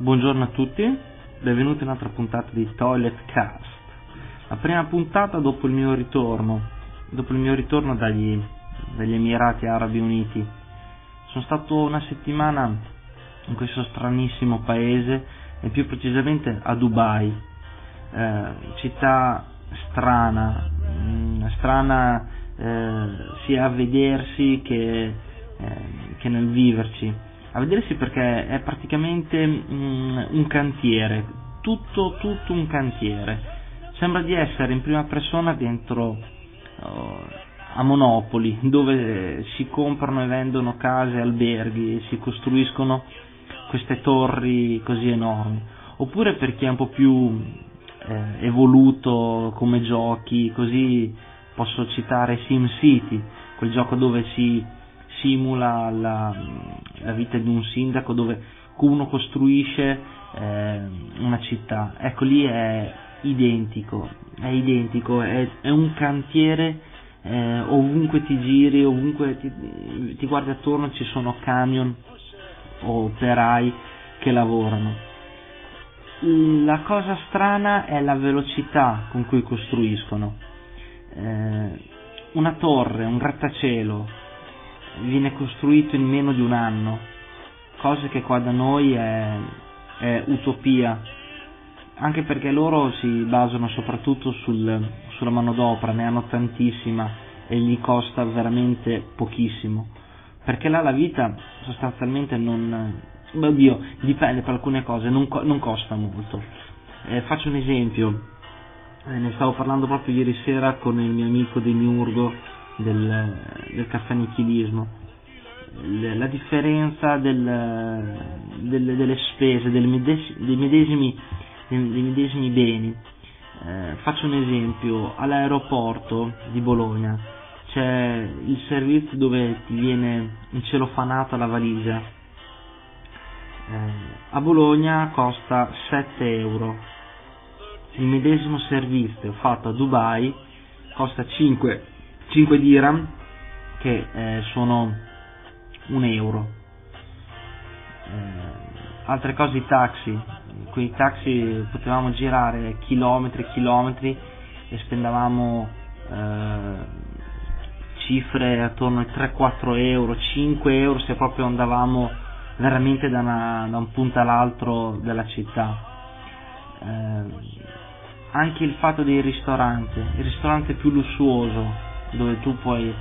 Buongiorno a tutti, benvenuti in un'altra puntata di Toilet Cast. La prima puntata dopo il mio ritorno, dopo il mio ritorno dagli, dagli Emirati Arabi Uniti. Sono stato una settimana in questo stranissimo paese e più precisamente a Dubai, eh, città strana, mh, mm, strana eh, sia a vedersi che, eh, che nel viverci a vedersi perché è praticamente mm, un cantiere, tutto, tutto un cantiere. Sembra di essere in prima persona dentro uh, a Monopoli, dove si comprano e vendono case, alberghi si costruiscono queste torri così enormi. Oppure per chi è un po' più eh, evoluto come giochi, così posso citare SimCity, quel gioco dove si simula la, la vita di un sindaco dove uno costruisce eh, una città. Ecco lì è identico, è identico, è, è un cantiere eh, ovunque ti giri, ovunque ti, ti guardi attorno ci sono camion o operai che lavorano. La cosa strana è la velocità con cui costruiscono. Eh, una torre, un grattacielo, viene costruito in meno di un anno, cosa che qua da noi è, è utopia, anche perché loro si basano soprattutto sul, sulla manodopera, ne hanno tantissima e gli costa veramente pochissimo, perché là la vita sostanzialmente non, oddio, dipende per alcune cose, non, non costa molto. Eh, faccio un esempio, eh, ne stavo parlando proprio ieri sera con il mio amico di Miurgo, del, del caffè nichilismo. La differenza del, del, delle spese, dei medesimi, dei medesimi beni. Eh, faccio un esempio, all'aeroporto di Bologna c'è il servizio dove ti viene incelofanata la valigia. Eh, a Bologna costa 7 euro. Il medesimo servizio fatto a Dubai costa 5 5 dirham che eh, sono un euro. Eh, altre cose i taxi. Con i taxi potevamo girare chilometri e chilometri e spendavamo eh, cifre attorno ai 3-4 euro 5 euro se proprio andavamo veramente da, una, da un punto all'altro della città. Eh, anche il fatto dei ristoranti il ristorante più lussuoso dove tu puoi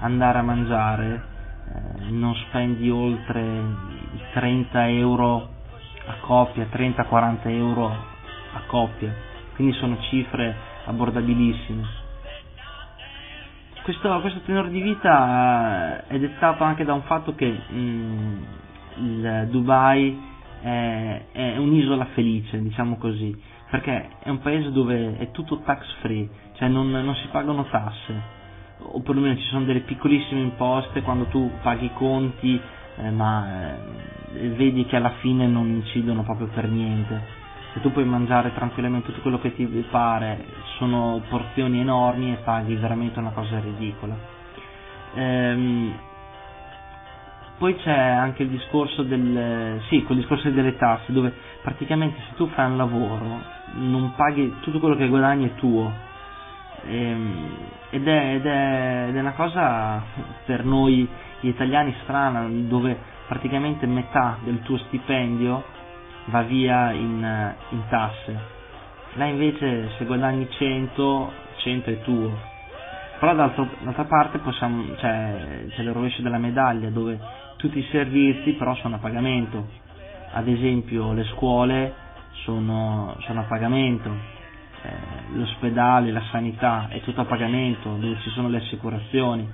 andare a mangiare, eh, non spendi oltre i 30 euro a coppia, 30-40 euro a coppia, quindi sono cifre abbordabilissime. Questo, questo tenore di vita è dettato anche da un fatto che mh, mm, il Dubai è, è un'isola felice, diciamo così, perché è un paese dove è tutto tax free, cioè non, non si pagano tasse, o perlomeno ci sono delle piccolissime imposte quando tu paghi i conti, eh, ma eh, vedi che alla fine non incidono proprio per niente. Se tu puoi mangiare tranquillamente tutto quello che ti pare, sono porzioni enormi e paghi veramente una cosa ridicola. Ehm, poi c'è anche il discorso del sì, quel discorso delle tasse, dove praticamente se tu fai un lavoro non paghi tutto quello che guadagni è tuo, Ehm, ed, è, ed, è, ed, è, una cosa per noi italiani strana dove praticamente metà del tuo stipendio va via in, in tasse. Là invece se guadagni 100 100 è tuo. Però d'altra parte possiamo, c'è, c'è il rovescio della medaglia dove tutti i servizi però sono a pagamento. Ad esempio le scuole sono, sono a pagamento. Eh, l'ospedale, la sanità, è tutto a pagamento, dove ci sono le assicurazioni.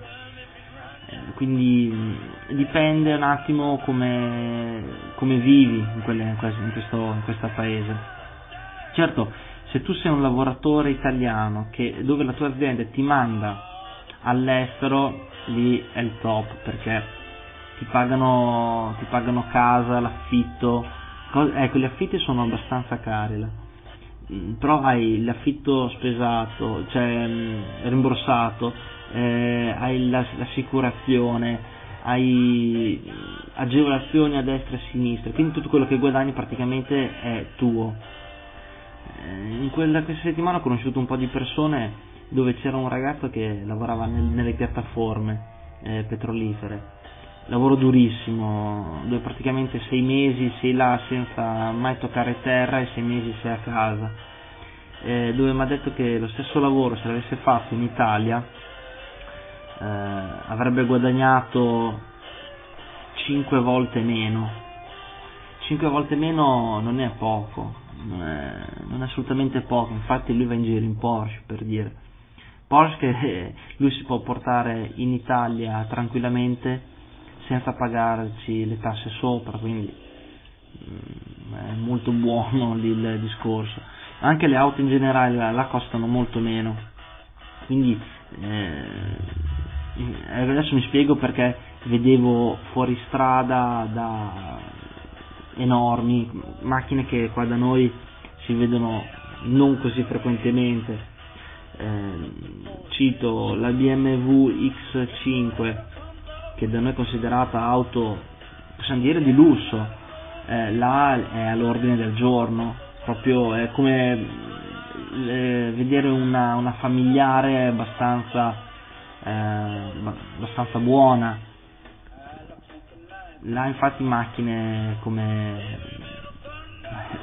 Eh, quindi mh, dipende un attimo come, come vivi in, quelle, in, questo, in questo paese. Certo, se tu sei un lavoratore italiano che, dove la tua azienda ti manda all'estero, lì è il top perché ti pagano, ti pagano casa, l'affitto, ecco gli affitti sono abbastanza cari là però hai l'affitto spesato, cioè rimborsato, eh, hai la, l'assicurazione, hai agevolazioni a destra e a sinistra, quindi tutto quello che guadagni praticamente è tuo. Eh, in quella questa settimana ho conosciuto un po' di persone dove c'era un ragazzo che lavorava nel, nelle piattaforme eh, petrolifere, lavoro durissimo, dove praticamente sei mesi sei là senza mai toccare terra e sei mesi sei a casa, eh, dove mi ha detto che lo stesso lavoro se l'avesse fatto in Italia eh, avrebbe guadagnato 5 volte meno. 5 volte meno non è poco, non è, non è assolutamente poco, infatti lui va in giro in Porsche per dire. Porsche che lui si può portare in Italia tranquillamente senza pagarci le tasse sopra, quindi mm, è molto buono il discorso. Anche le auto in generale là costano molto meno, quindi eh, eh, adesso mi spiego perché vedevo fuori strada da enormi macchine che qua da noi si vedono non così frequentemente eh, cito la BMW X5 che da noi è considerata auto possiamo dire di lusso eh, là è all'ordine del giorno proprio è come eh, vedere una, una familiare abbastanza eh, abbastanza buona. Là infatti macchine come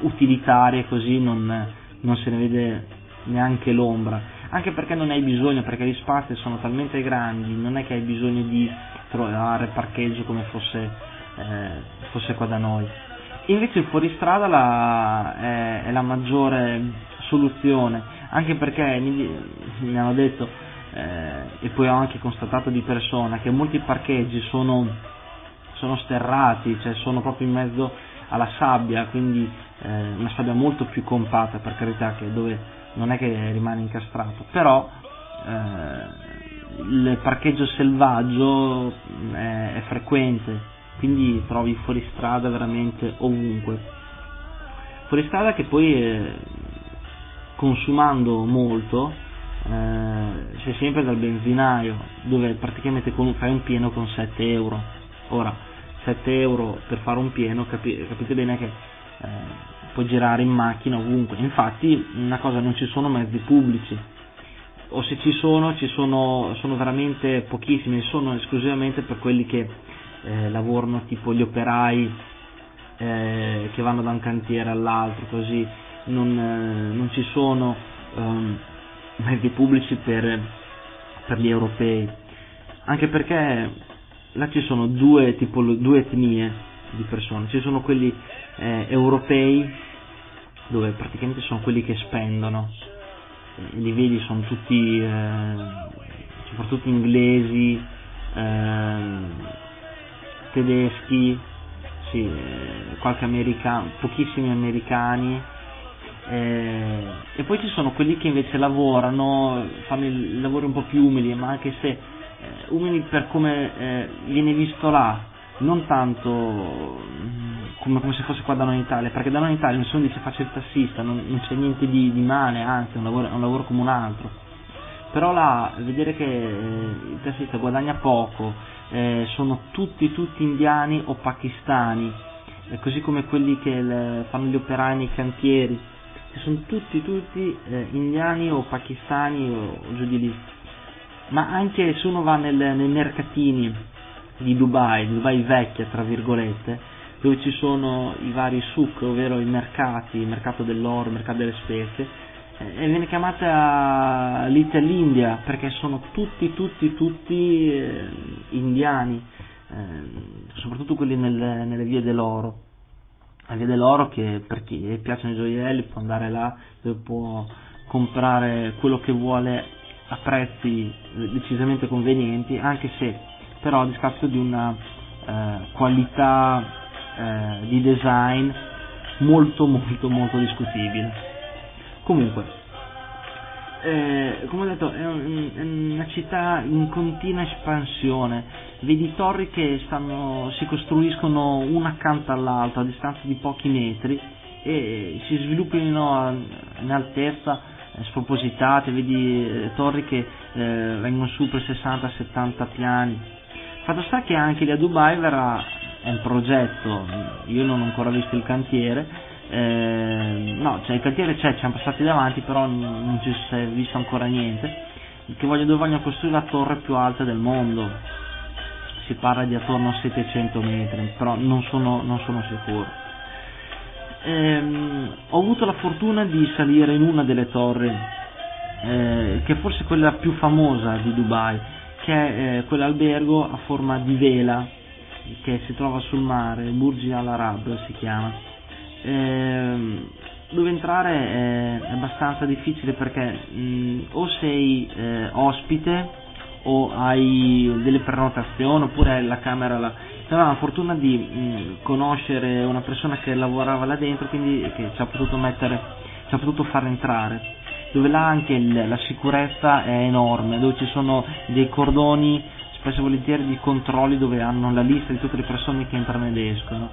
utilitarie così non, non se ne vede neanche l'ombra, anche perché non hai bisogno, perché gli spazi sono talmente grandi, non è che hai bisogno di trovare parcheggio come fosse, eh, fosse qua da noi. Invece il fuoristrada la, è, è, la maggiore soluzione, anche perché mi, mi hanno detto eh, e poi ho anche constatato di persona che molti parcheggi sono, sono sterrati, cioè sono proprio in mezzo alla sabbia, quindi eh, una sabbia molto più compatta per carità che dove non è che rimane incastrato, però eh, il parcheggio selvaggio è, è frequente, quindi trovi fuoristrada veramente ovunque. Fuoristrada che poi eh, consumando molto eh, c'è sempre dal benzinaio dove praticamente con, fai un pieno con 7 euro. Ora 7 euro per fare un pieno capi, capite bene che eh, puoi girare in macchina ovunque. Infatti una cosa non ci sono mezzi pubblici o se ci sono ci sono, sono veramente pochissimi sono esclusivamente per quelli che eh, lavorano tipo gli operai eh, che vanno da un cantiere all'altro così non, eh, non ci sono um, mezzi pubblici per, per gli europei, anche perché là ci sono due, tipo, due etnie di persone, ci sono quelli eh, europei dove praticamente sono quelli che spendono, li vedi sono tutti, eh, soprattutto inglesi, eh, tedeschi, sì, eh, qualche americano, pochissimi americani, eh, e poi ci sono quelli che invece lavorano, fanno i lavori un po' più umili, ma anche se eh, umili per come eh, viene visto là, non tanto come, come, se fosse qua da noi in Italia, perché da noi in Italia nessuno dice faccio il tassista, non, non c'è niente di, di, male, anzi è un, lavoro, è un lavoro come un altro. Però là vedere che eh, il tassista guadagna poco, eh, sono tutti, tutti indiani o pakistani, così come quelli che le, fanno gli operai nei cantieri, che sono tutti, tutti eh, indiani o pakistani o, o, giù di lì. Ma anche se uno va nel, nei mercatini di Dubai, Dubai vecchia tra virgolette, dove ci sono i vari souk, ovvero i mercati, il mercato dell'oro, il mercato delle spezie, eh, e viene chiamata Little India perché sono tutti, tutti, tutti eh, indiani, eh, soprattutto quelli nel, nelle vie dell'oro. La via dell'oro che per chi piacciono i gioielli può andare là dove può comprare quello che vuole a prezzi decisamente convenienti anche se però a discapito di una eh, qualità eh, di design molto molto molto discutibile. Comunque eh, come ho detto, è, un, è, una città in continua espansione, vedi torri che stanno, si costruiscono una accanto all'altra a distanza di pochi metri e si sviluppino in altezza eh, spropositate, vedi eh, torri che eh, vengono su per 60-70 piani. Fatto sta che anche lì a Dubai verrà, è un progetto, io non ho ancora visto il cantiere, eh, no, cioè il cantiere c'è, ci siamo passati davanti, però non ci si è visto ancora niente, che voglio, dove vogliono costruire la torre più alta del mondo, si parla di attorno a 700 metri, però non sono, non sono sicuro. Ehm, ho avuto la fortuna di salire in una delle torri, eh, che è forse quella più famosa di Dubai, che è eh, quell'albergo a forma di vela che si trova sul mare, Burj Al Arab si chiama. Eh, dove entrare è, abbastanza difficile perché mh, o sei eh, ospite o hai delle prenotazioni oppure la camera là. Però la fortuna di mh, conoscere una persona che lavorava là dentro, quindi che ci ha potuto mettere, ci ha potuto far entrare dove là anche il, la sicurezza è enorme, dove ci sono dei cordoni spesso e volentieri di controlli dove hanno la lista di tutte le persone che entrano ed escono.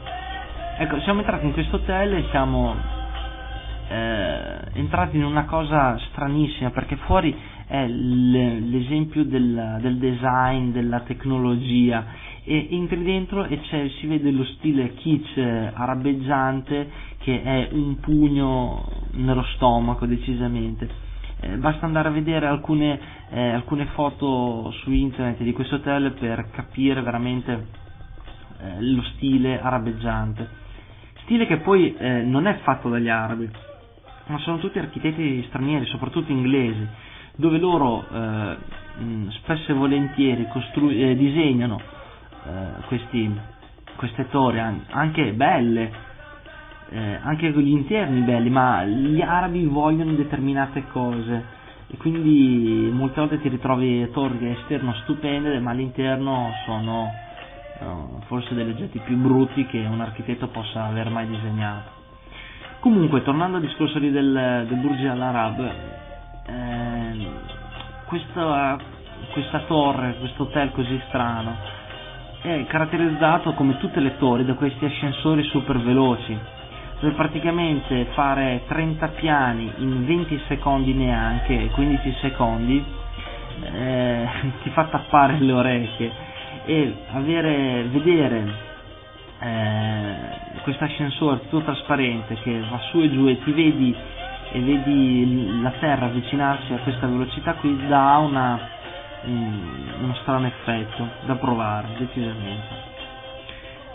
Ecco, siamo entrati in questo hotel e siamo eh, entrati in una cosa stranissima perché fuori è l'esempio del, del design, della tecnologia e entri dentro e si vede lo stile kitsch arabeggiante che è un pugno nello stomaco decisamente. Eh, basta andare a vedere alcune, eh, alcune, foto su internet di questo hotel per capire veramente eh, lo stile arabeggiante. Stile che poi eh, non è fatto dagli arabi, ma sono tutti architetti stranieri, soprattutto inglesi, dove loro eh, spesso e volentieri costru- disegnano questi, queste torri anche belle, eh, anche con gli interni belli, ma gli arabi vogliono determinate cose e quindi molte volte ti ritrovi torri esterno stupende, ma all'interno sono no, forse degli oggetti più brutti che un architetto possa aver mai disegnato. Comunque, tornando al discorso lì del, del Burj Al Arab, eh, questa, questa torre, questo hotel così strano, è caratterizzato come tutte le torri da questi ascensori super veloci dove praticamente fare 30 piani in 20 secondi neanche, 15 secondi, eh, ti fa tappare le orecchie. E avere, vedere eh, questo ascensore tutto trasparente che va su e giù e ti vedi e vedi la terra avvicinarsi a questa velocità qui dà una, um, uno strano effetto da provare decisamente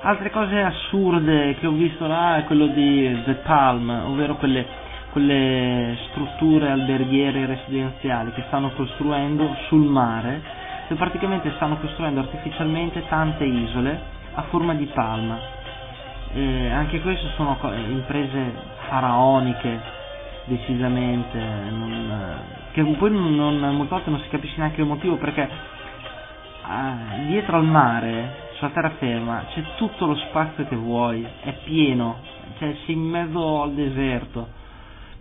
Altre cose assurde che ho visto là è quello di The Palm, ovvero quelle, quelle strutture alberghiere residenziali che stanno costruendo sul mare, che praticamente stanno costruendo artificialmente tante isole a forma di palma. E anche queste sono imprese faraoniche, decisamente, non, che poi non, molte volte non si capisce neanche il motivo perché ah, dietro al mare sulla terraferma c'è tutto lo spazio che vuoi, è pieno, cioè sei in mezzo al deserto,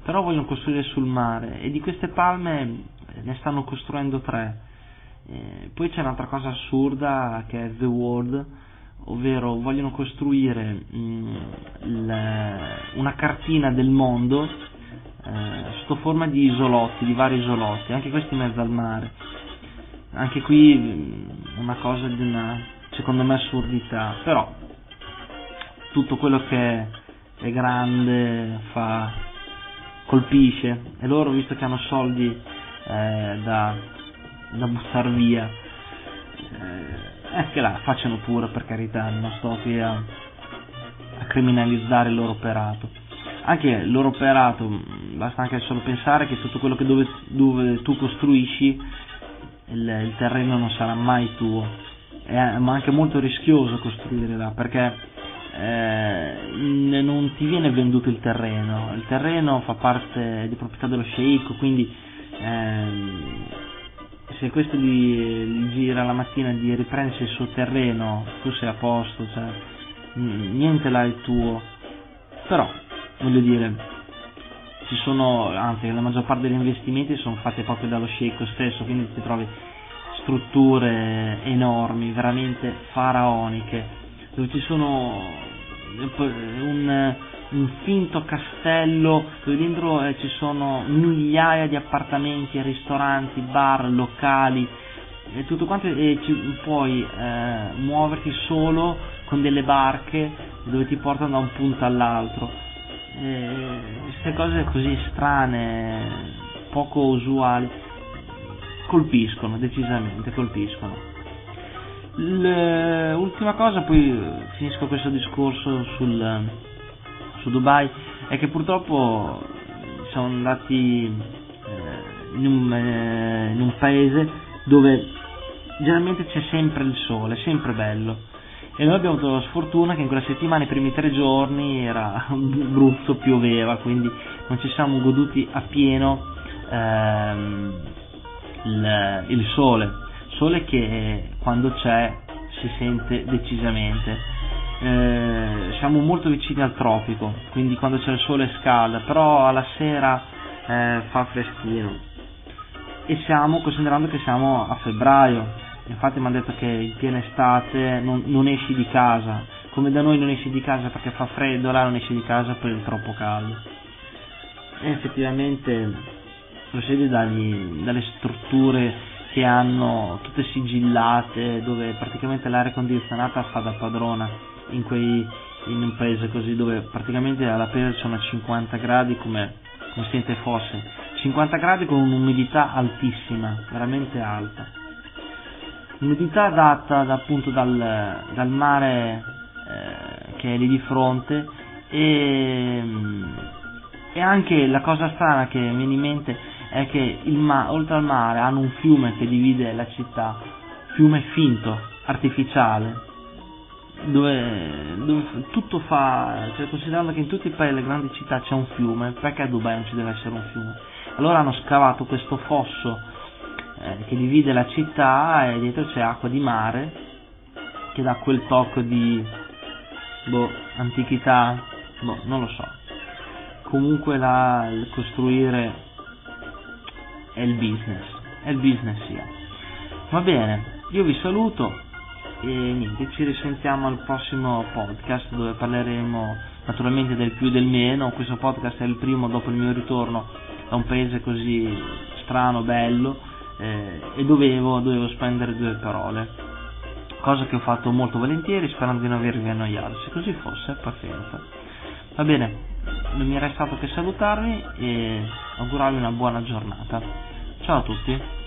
però vogliono costruire sul mare e di queste palme ne stanno costruendo tre. Eh, poi c'è un'altra cosa assurda che è The World, ovvero vogliono costruire mh, mm, le, una cartina del mondo eh, sotto forma di isolotti, di vari isolotti, anche questi in mezzo al mare. Anche qui mm, una cosa di una secondo me assurdità, però tutto quello che è grande fa, colpisce e loro visto che hanno soldi eh, da, da buttare via, eh, eh, che la facciano pure per carità, non sto qui a, a criminalizzare il loro operato. Anche il loro operato, basta anche solo pensare che tutto quello che dove, dove tu costruisci il, il terreno non sarà mai tuo è ma anche molto rischioso costruire là perché eh, non ti viene venduto il terreno, il terreno fa parte di proprietà dello sceicco, quindi eh, se questo gli, gira la mattina di riprendersi il suo terreno, tu sei a posto, cioè, niente là è tuo, però voglio dire, ci sono, anzi la maggior parte degli investimenti sono fatti proprio dallo sceicco stesso, quindi ti trovi strutture enormi, veramente faraoniche, dove ci sono un, un finto castello dove dentro eh, ci sono migliaia di appartamenti, ristoranti, bar, locali, e tutto quanto e ci, puoi eh, muoverti solo con delle barche dove ti portano da un punto all'altro. Queste cose così strane poco usuali colpiscono decisamente colpiscono l'ultima cosa poi finisco questo discorso sul, su Dubai è che purtroppo siamo andati eh, in, un, eh, in un paese dove generalmente c'è sempre il sole, sempre bello. E noi abbiamo avuto la sfortuna che in quella settimana, i primi tre giorni, era brutto, pioveva, quindi non ci siamo goduti appieno ehm, il, il sole. Sole che quando c'è si sente decisamente. Eh, siamo molto vicini al tropico, quindi quando c'è il sole scalda, però alla sera eh, fa freschino. E siamo, considerando che siamo a febbraio, infatti mi hanno detto che in piena estate non, non, esci di casa, come da noi non esci di casa perché fa freddo, là non esci di casa perché è troppo caldo. E effettivamente si vede dalle strutture che hanno tutte sigillate, dove praticamente l'aria condizionata fa da padrona in, quei, in un paese così dove praticamente alla pena sono 50 gradi come, come sente fosse. 50 gradi con un'umidità altissima, veramente alta l'umidità data da, appunto dal, dal mare eh, che è lì di fronte e, e, anche la cosa strana che mi viene in mente è che ma- oltre al mare hanno un fiume che divide la città, fiume finto, artificiale, dove, dove tutto fa, cioè considerando che in tutti i paesi, le grandi città c'è un fiume, perché a Dubai non ci deve essere un fiume? Allora hanno scavato questo fosso eh, che divide la città e dietro c'è acqua di mare che dà quel tocco di boh, antichità, boh, non lo so. Comunque la, costruire è il business, è il business sia. Va bene, io vi saluto e niente, ci risentiamo al prossimo podcast dove parleremo naturalmente del più e del meno. Questo podcast è il primo dopo il mio ritorno da un paese così strano, bello eh, e dovevo, dovevo spendere due parole, cosa che ho fatto molto volentieri sperando di non avervi annoiato, se così fosse, pazienza. Va bene, non mi resta altro che salutarvi e augurarvi una buona giornata. Ciao a tutti!